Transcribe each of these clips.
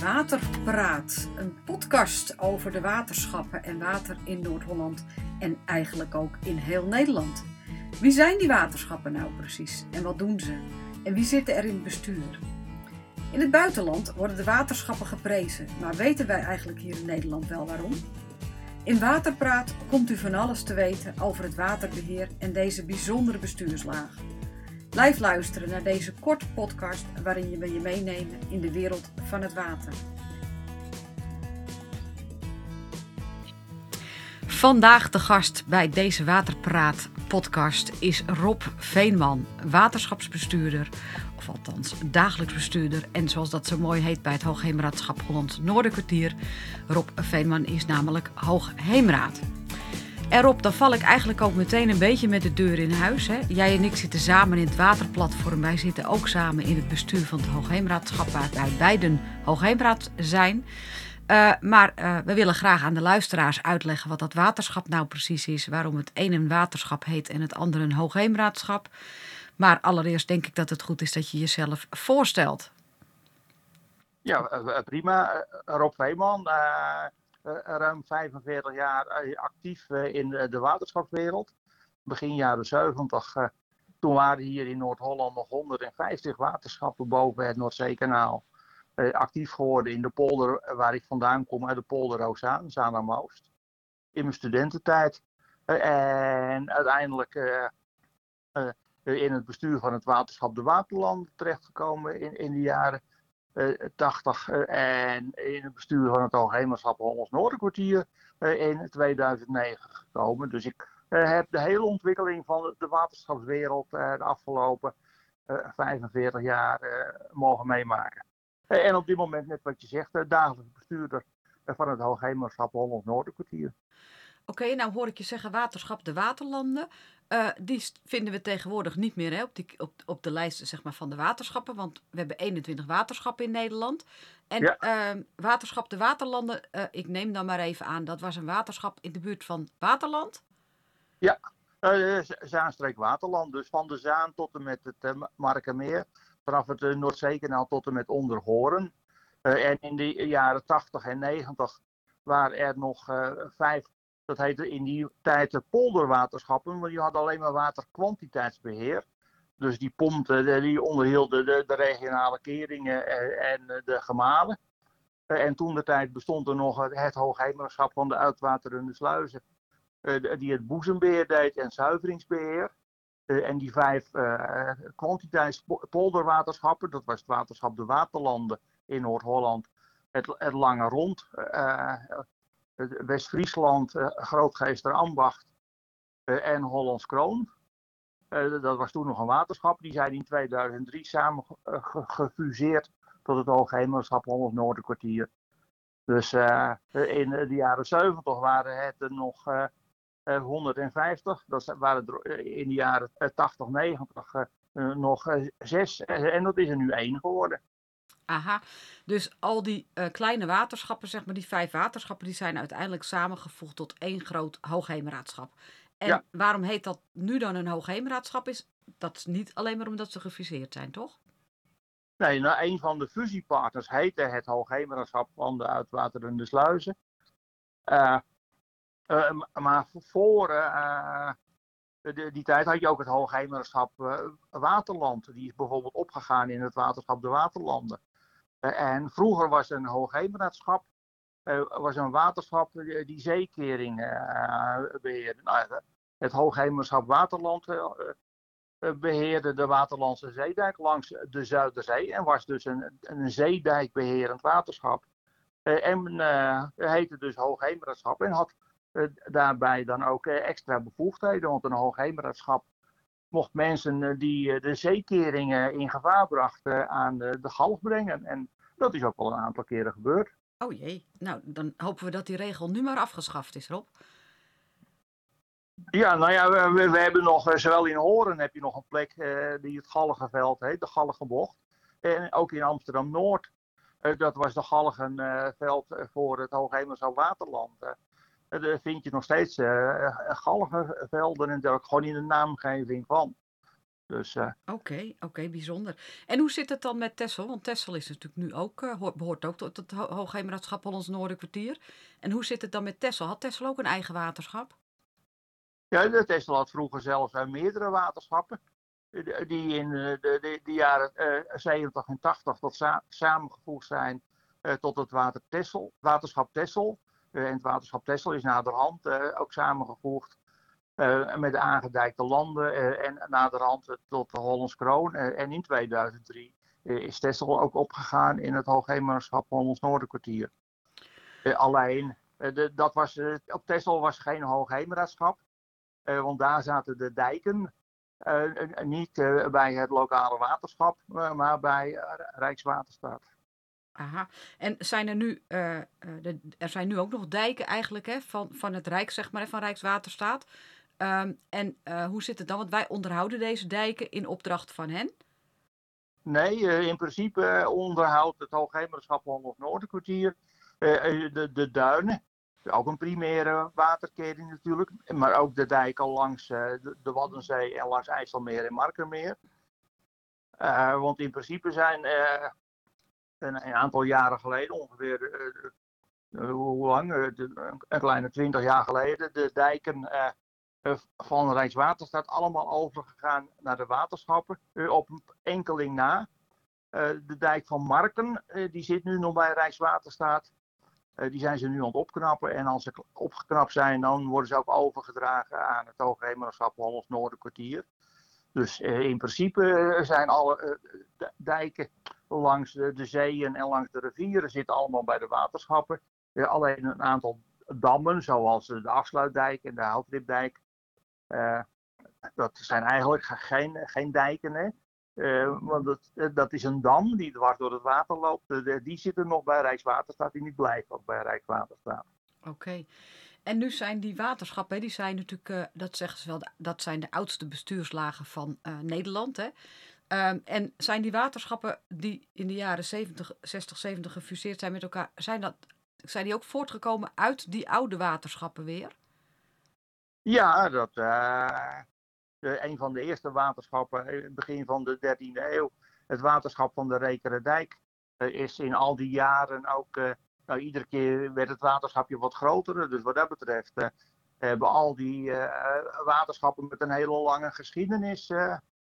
Waterpraat, een podcast over de waterschappen en water in Noord-Holland en eigenlijk ook in heel Nederland. Wie zijn die waterschappen nou precies en wat doen ze? En wie zitten er in het bestuur? In het buitenland worden de waterschappen geprezen, maar weten wij eigenlijk hier in Nederland wel waarom? In Waterpraat komt u van alles te weten over het waterbeheer en deze bijzondere bestuurslaag. Blijf luisteren naar deze korte podcast waarin we je meenemen in de wereld van het water. Vandaag de gast bij deze Waterpraat podcast is Rob Veenman, waterschapsbestuurder, of althans dagelijks bestuurder en zoals dat zo mooi heet bij het Hoogheemraadschap Holland Noorderkwartier. Rob Veenman is namelijk Hoogheemraad. Erop, dan val ik eigenlijk ook meteen een beetje met de deur in huis. Hè. Jij en ik zitten samen in het waterplatform. Wij zitten ook samen in het bestuur van het Hoogheemraadschap, waar wij beiden Hoogheemraad zijn. Uh, maar uh, we willen graag aan de luisteraars uitleggen wat dat waterschap nou precies is. Waarom het een een waterschap heet en het andere een Hoogheemraadschap. Maar allereerst denk ik dat het goed is dat je jezelf voorstelt. Ja, eh, prima. Rob Veeman, eh, ruim 45 jaar eh, actief eh, in de waterschapswereld. Begin jaren 70, toen waren hier in Noord-Holland nog 150 waterschappen boven het Noordzeekanaal. actief geworden in de polder waar ik vandaan kom, uit de polder Roosaan, Zaandam-Oost. In mijn studententijd. en uiteindelijk in het bestuur van het waterschap de Waterland terechtgekomen in, in de jaren 80 eh, eh, en in het bestuur van het Algemeenschap Hollands Noorderkwartier eh, in 2009 gekomen. Dus ik heb de hele ontwikkeling van de waterschapswereld de afgelopen 45 jaar mogen meemaken. en op dit moment, net wat je zegt, dagelijks bestuurder van het Hoogheemschap Hollands Noorderkwartier. Oké, nou hoor ik je zeggen waterschap de waterlanden. Uh, die vinden we tegenwoordig niet meer hè, op, die, op, op de lijst zeg maar, van de waterschappen. Want we hebben 21 waterschappen in Nederland. En ja. uh, waterschap de waterlanden, uh, ik neem dan maar even aan, dat was een waterschap in de buurt van Waterland? Ja, Zaanstreek Waterland. Dus van de Zaan tot en met het Markenmeer. Vanaf het Noordzeekanaal tot en met Onderhoren. en in de jaren 80 en 90 waren er nog vijf dat heette in die tijd de polderwaterschappen, want die hadden alleen maar waterkwantiteitsbeheer. Dus die pompten, die onderhielden de, de regionale keringen en, de gemalen. En toen de tijd bestond er nog het hoogheemraadschap van de uitwaterende sluizen, eh, die het boezembeheer deed en zuiveringsbeheer. Eh, en die vijf kwantiteitspolderwaterschappen, dat was het waterschap de Waterlanden in Noord-Holland, het, het Lange Rond, West-Friesland, eh, Grootgeester Ambacht eh, en Hollands Kroon. Eh, dat was toen nog een waterschap. Die zijn in 2003 samen gefuseerd tot het Hoogheemraadschap Hollands Noorderkwartier. Dus in de jaren 70 waren het er nog 150. Dat waren in de jaren 80, 90 nog zes. En dat is er nu één geworden. Aha, dus al die uh, kleine waterschappen, zeg maar die vijf waterschappen, die zijn uiteindelijk samengevoegd tot één groot hoogheemraadschap. En ja. waarom heet dat nu dan een hoogheemraadschap? Is dat is niet alleen maar omdat ze gefuseerd zijn, toch? Nee, nou, een van de fusiepartners heette het hoogheemraadschap van de uitwaterende sluizen. Uh, uh, maar voor de, die tijd had je ook het hoogheemraadschap Waterland. Die is bijvoorbeeld opgegaan in het waterschap de Waterlanden. Eh, en vroeger was een hoogheemraadschap, uh, was een waterschap die, die zeekeringen uh, beheerde. Nou, het hoogheemraadschap Waterland beheerde de Waterlandse zeedijk langs de Zuiderzee en was dus een, een zeedijkbeherend waterschap. en heette dus hoogheemraadschap en had daarbij dan ook extra bevoegdheden, want een hoogheemraadschap mocht mensen eh, die eh, de zeekeringen in gevaar brachten aan de, de galg brengen. En dat is ook wel een aantal keren gebeurd. Oh jee, nou dan hopen we dat die regel nu maar afgeschaft is, Rob. Ja, nou ja, we, we hebben nog, eh, zowel in Horen heb je nog een plek die het Galgenveld heet, de Galgenbocht. En ook in Amsterdam-Noord, dat was de Galgenveld voor het Hoogheemers Waterland. Daar vind je nog steeds uh, galgenvelden en dergelijke, gewoon in de naamgeving van. Dus, Oké, oké, bijzonder. En hoe zit het dan met Tessel? Want Tessel is natuurlijk nu ook, behoort ook tot het Hoogheemraadschap Hollands Noorderkwartier. En hoe zit het dan met Tessel? Had Tessel ook een eigen waterschap? Ja, de Tessel had vroeger zelfs meerdere waterschappen. Die in de, de, de jaren 70 en 80 tot samengevoegd zijn tot het water Tessel, waterschap Tessel. En het waterschap Tessel is naderhand ook samengevoegd uh, met de aangedijkte landen en naderhand tot de Hollands Kroon. En in 2003 is Texel ook opgegaan in het Hoogheemraadschap Hollands Noorderkwartier. alleen, dat was, op Texel was geen Hoogheemraadschap, want daar zaten de dijken niet bij het lokale waterschap, maar bij Rijkswaterstaat. Aha. En zijn er nu, de, er zijn nu ook nog dijken eigenlijk hè, van, van het Rijk, zeg maar, van Rijkswaterstaat. Um, en uh, hoe zit het dan? Want wij onderhouden deze dijken in opdracht van hen. Nee, in principe onderhoudt het Hoogheemraadschap Holland Noorderkwartier de, de duinen. Ook een primaire waterkering natuurlijk. Maar ook de dijken langs de, de, Waddenzee en langs IJsselmeer en Markermeer. want in principe zijn een, aantal jaren geleden, ongeveer hoe lang, een kleine twintig jaar geleden, de dijken eh, van Rijkswaterstaat allemaal overgegaan naar de waterschappen. Eh, op een enkeling na. Eh, de dijk van Marken, die zit nu nog bij Rijkswaterstaat. die zijn ze nu aan het opknappen. En als ze opgeknapt zijn, dan worden ze ook overgedragen aan het Hoogheemraadschap Hollands Noorderkwartier. Dus in principe zijn alle dijken langs de, zeeën en langs de rivieren zitten allemaal bij de waterschappen. alleen een aantal dammen, zoals de afsluitdijk en de houtripdijk, dat zijn eigenlijk geen, geen dijken. Hè? Want dat, eh, dat is een dam die dwars door het water loopt. die zitten nog bij Rijkswaterstaat, die niet blijven ook bij Rijkswaterstaat. Oké. En nu zijn die waterschappen, die zijn natuurlijk, dat zeggen ze wel, dat zijn de oudste bestuurslagen van Nederland. Hè? Ehm, en zijn die waterschappen die in de jaren 70, 60, 70 gefuseerd zijn met elkaar, zijn, dat, zijn die ook voortgekomen uit die oude waterschappen weer? Ja, dat, uh, een van de eerste waterschappen begin van de 13e eeuw, het waterschap van de Rekerendijk, uh, is in al die jaren ook, nou, iedere keer werd het waterschapje wat groter. Dus wat dat betreft hebben al die waterschappen met een hele lange geschiedenis,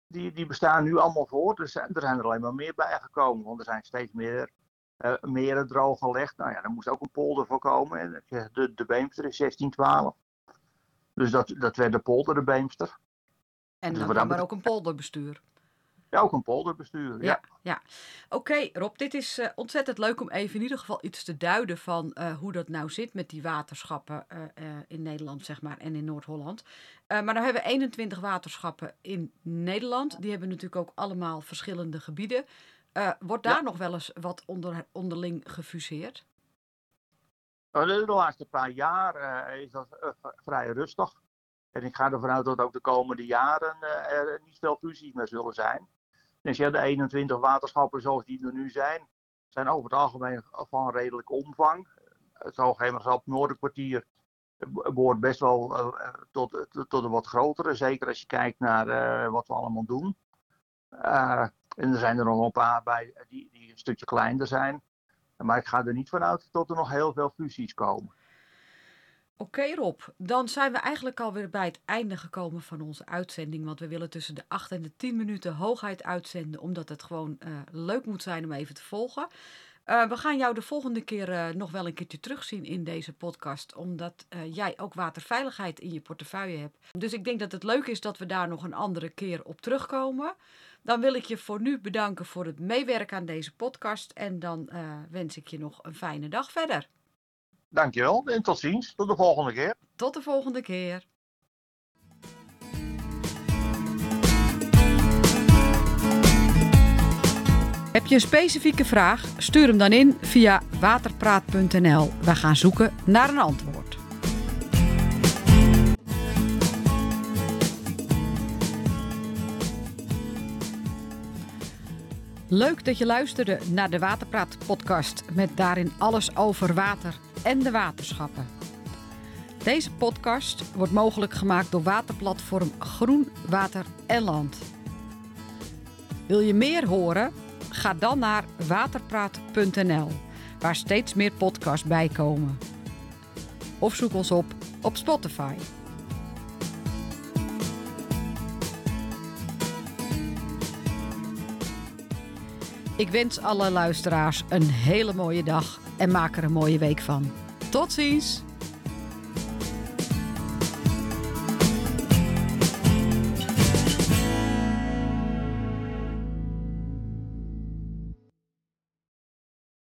die, die bestaan nu allemaal voort. Dus er zijn er alleen maar meer bijgekomen, want er zijn steeds meer meren drooggelegd. Nou ja, er moest ook een polder voor komen. De, de Beemster in 1612. Dus dat, dat werd de polderbeemster. En dus dan kwam er ook een polderbestuur. Ja, ook een polderbestuur. Ja, ja. Oké, Rob, dit is uh, ontzettend leuk om even in ieder geval iets te duiden van uh, hoe dat nou zit met die waterschappen uh, in Nederland, zeg maar, en in Noord-Holland. maar dan hebben we 21 waterschappen in Nederland. Die hebben natuurlijk ook allemaal verschillende gebieden. wordt daar nog wel eens wat onder, onderling gefuseerd? Nou, de, laatste paar jaar is dat vrij rustig. En ik ga ervan uit dat ook de komende jaren er niet veel fusies meer zullen zijn. Dus ja, de 21 waterschappen zoals die er nu zijn, zijn over het algemeen van redelijk omvang. Het Hoogheemraadschap Noorderkwartier behoort best wel tot, tot een wat grotere. Zeker als je kijkt naar wat we allemaal doen. en er zijn er nog een paar bij die, die een stukje kleiner zijn. Maar ik ga er niet vanuit dat er nog heel veel fusies komen. Oké Rob, dan zijn we eigenlijk alweer bij het einde gekomen van onze uitzending. Want we willen tussen de 8 en de 10 minuten hoogheid uitzenden, omdat het gewoon uh, leuk moet zijn om even te volgen. Uh, we gaan jou de volgende keer uh, nog wel een keertje terugzien in deze podcast, omdat jij ook waterveiligheid in je portefeuille hebt. Dus ik denk dat het leuk is dat we daar nog een andere keer op terugkomen. Dan wil ik je voor nu bedanken voor het meewerken aan deze podcast. En dan wens ik je nog een fijne dag verder. Dankjewel en tot ziens. Tot de volgende keer. Tot de volgende keer. Heb je een specifieke vraag? Stuur hem dan in via waterpraat.nl. We gaan zoeken naar een antwoord. Leuk dat je luisterde naar de Waterpraat podcast met daarin alles over water en de waterschappen. Deze podcast wordt mogelijk gemaakt door waterplatform Groen Water en Land. Wil je meer horen? Ga dan naar waterpraat.nl, waar steeds meer podcasts bij komen. Of zoek ons op op Spotify. Ik wens alle luisteraars een hele mooie dag en maak er een mooie week van. Tot ziens!